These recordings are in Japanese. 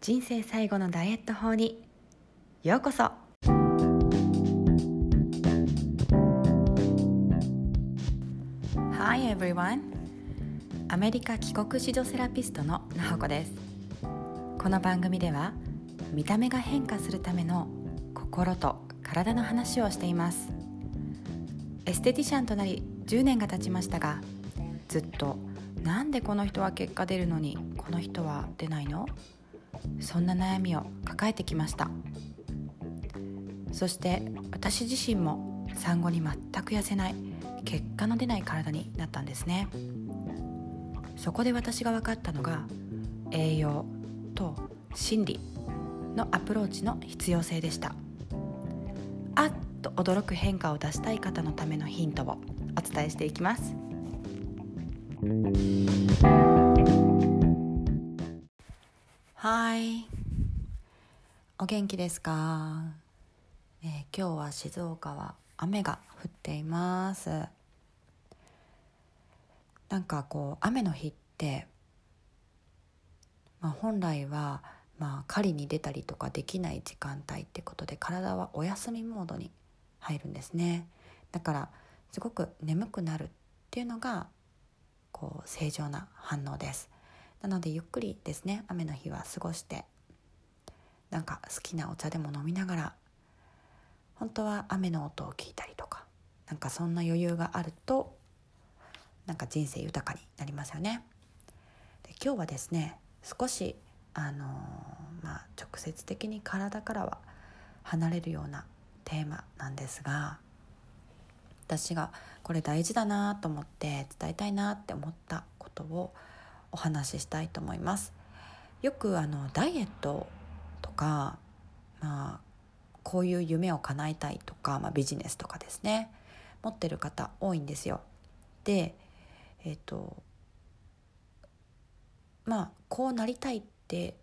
人生最後のダイエット法に。ようこそ。Hi everyone. アメリカ帰国子女セラピストのなほこです。この番組では見た目が変化するための心と体の話をしています。エステティシャンとなり10年が経ちましたがずっとなんでこの人は結果出るのにこの人は出ないの？そんな悩みを抱えてきました。そして私自身も産後に全く痩せない結果の出ない体になったんですね。そこで私が分かったのが栄養と心理のアプローチの必要性でした。あっと驚く変化を出したい方のためのヒントをお伝えしていきます。はい。お元気ですか、えー、今日は静岡は雨が降っています。なんかこう雨の日って、まあ、本来はまあ狩りに出たりとかできない時間帯ってことで体はお休みモードに入るんですね。だからすごく眠くなるっていうのがこう正常な反応です。なのでゆっくりですね雨の日は過ごしてなんか好きなお茶でも飲みながら本当は雨の音を聞いたりとかなんかそんな余裕があるとなんか人生豊かになりますよね。で今日はですね少しあのー、まあ、直接的に体からは離れるようなテーマなんですが私がこれ大事だなと思って伝えたいなって思ったことをお話ししたいと思います。よくあのダイエットとか、まあ、こういう夢を叶えたいとか、まあ、ビジネスとかですね。持ってる方多いんですよ。でえっ、ー、とまあこうなりたいって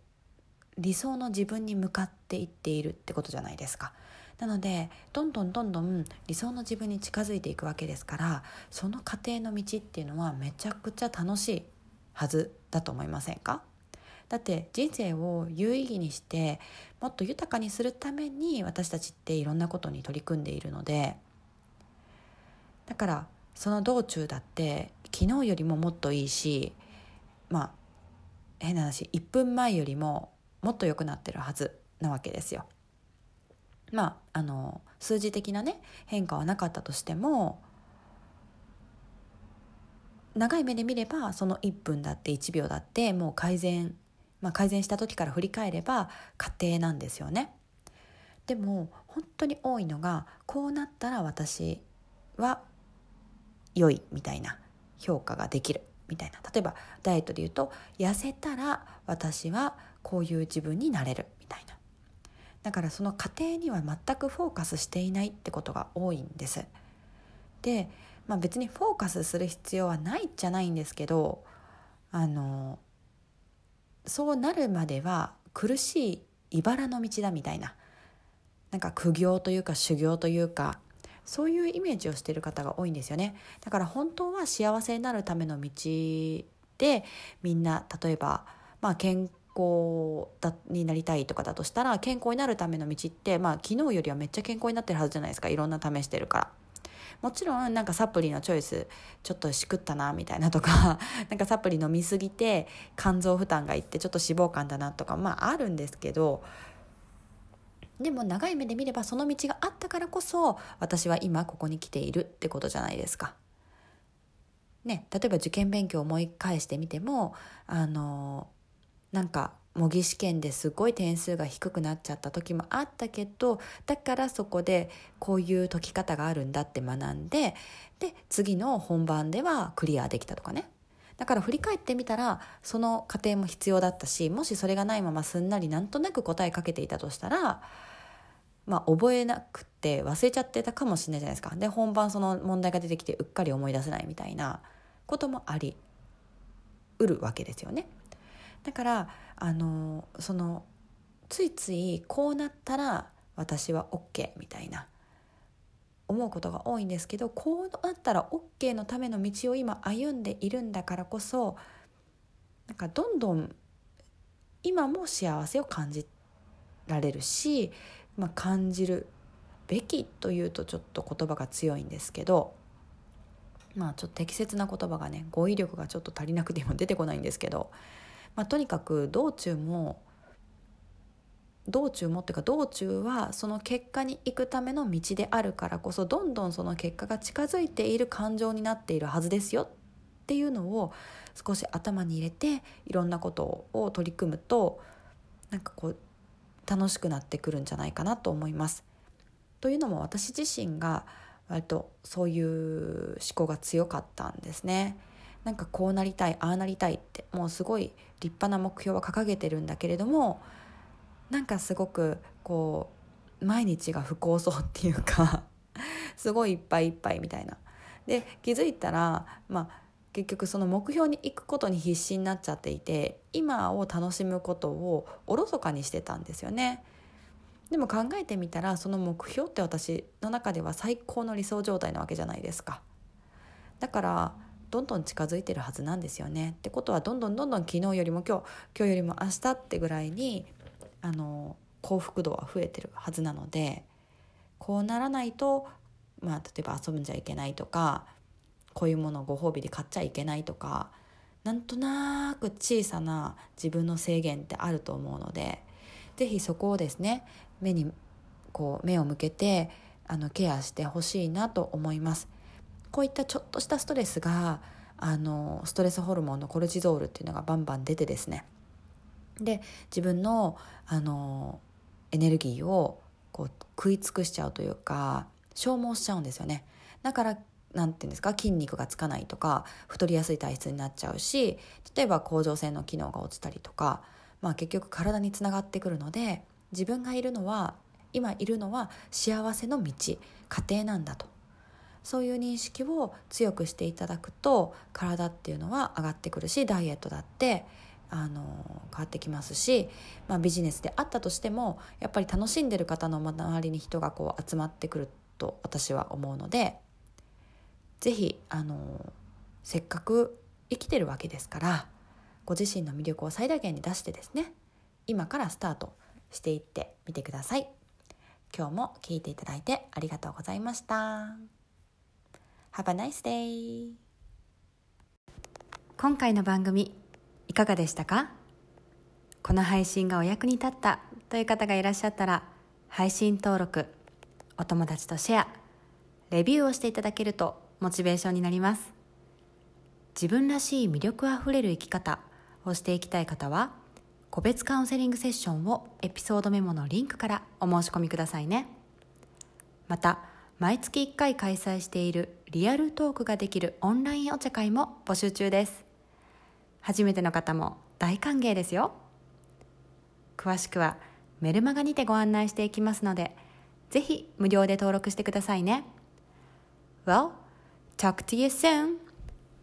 理想の自分に向かっていっているってことじゃないですか。なのでどんどんどんどん理想の自分に近づいていくわけですからその過程の道っていうのはめちゃくちゃ楽しい。はずだと思いませんか？だって人生を有意義にしてもっと豊かにするために私たちっていろんなことに取り組んでいるのでだからその道中だって昨日よりももっといいしまあ変な話1分前よりももっと良くなってるはずなわけですよ。まあ、あの数字的なね変化はなかったとしても長い目で見ればその1分だって1秒だってもう改善、まあ、改善した時から振り返れば過程なんですよね。でも本当に多いのがこうなったら私は良いみたいな評価ができるみたいな例えばダイエットで言うと痩せたら私はこういう自分になれるみたいなだからその過程には全くフォーカスしていないってことが多いんです。で、まあ、別にフォーカスする必要はないじゃないんですけどあのそうなるまでは苦しい茨の道だみたいな。なんか苦行というか修行というかそういうイメージをしている方が多いんですよね。だから本当は幸せになるための道でみんな例えば、まあ、健康だになりたいとかだとしたら健康になるための道って、まあ、昨日よりはめっちゃ健康になってるはずじゃないですか。いろんな試してるから。もちろんなんかサプリのチョイスちょっとしくったなみたいなとか なんかサプリ飲みすぎて肝臓負担がいってちょっと脂肪肝だなとかまああるんですけどでも長い目で見ればその道があったからこそ私は今ここに来ているってことじゃないですか。ね、例えば受験勉強を思い返してみてもあのなんか模擬試験ですごい点数が低くなっちゃった時もあったけどだからそこでこういう解き方があるんだって学んでで次の本番ではクリアできたとかねだから振り返ってみたらその過程も必要だったしもしそれがないまますんなりなんとなく答えかけていたとしたらまあ覚えなくて忘れちゃってたかもしれないじゃないですかで本番その問題が出てきてうっかり思い出せないみたいなこともありうるわけですよね。だからあのそのついついこうなったら私は OK みたいな思うことが多いんですけどこうなったら OK のための道を今歩んでいるんだからこそなんかどんどん今も幸せを感じられるし、まあ、感じるべきというとちょっと言葉が強いんですけどまあちょっと適切な言葉がね語彙力がちょっと足りなくて今出てこないんですけど、まあ、とにかく道中も道中もっていうか道中はその結果に行くための道であるからこそどんどんその結果が近づいている感情になっているはずですよっていうのを少し頭に入れていろんなことを取り組むとなんかこう楽しくなってくるんじゃないかなと思います。というのも私自身が割とそういう思考が強かったんですね。なんかこうなりたいああなりたいってもうすごい立派な目標は掲げてるんだけれどもなんかすごくこう毎日が不幸そうっていうか すごいいっぱいいっぱいみたいな。で気づいたらまあ結局その目標に行くことに必死になっちゃっていて今を楽しむことをおろそかにしてたんですよね。でも考えてみたらその目標って私の中では最高の理想状態なわけじゃないですか。だからどんどん近づいてるはずなんですよね。ってことはどんどんどんどん昨日よりも今日今日よりも明日ってぐらいにあの幸福度は増えてるはずなのでこうならないと、まあ、例えば遊ぶんじゃいけないとかこういうものをご褒美で買っちゃいけないとかなんとなく小さな自分の制限ってあると思うので是非そこをですね目にこう目を向けてあのケアしてほしいなと思います。こういったちょっとしたストレスがあのストレスホルモンのコルチゾールっていうのがバンバン出てですね。で自分のあのエネルギーをこう食い尽くしちゃうというか消耗しちゃうんですよね。だからなんていうんですか筋肉がつかないとか太りやすい体質になっちゃうし例えば甲状腺の機能が落ちたりとか、まあ、結局体につながってくるので自分がいるのは今いるのは幸せの道家庭なんだと。そういう認識を強くしていただくと体っていうのは上がってくるしダイエットだってあの変わってきますし、まあ、ビジネスであったとしてもやっぱり楽しんでる方の周りに人がこう集まってくると私は思うので是非せっかく生きてるわけですからご自身の魅力を最大限に出してですね今からスタートしていってみてください。今日も聞いていただいてありがとうございました。Have a nice day. 今回の番組いかがでしたか？この配信がお役に立ったという方がいらっしゃったら配信登録お友達とシェアレビューをしていただけるとモチベーションになります。自分らしい魅力あふれる生き方をしていきたい方は個別カウンセリングセッションをエピソードメモのリンクからお申し込みくださいね。また毎月1回開催しているリアルトークができるオンラインお茶会も募集中です初めての方も大歓迎ですよ詳しくはメルマガにてご案内していきますのでぜひ無料で登録してくださいね Well, talk to you soon.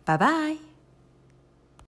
Bye bye.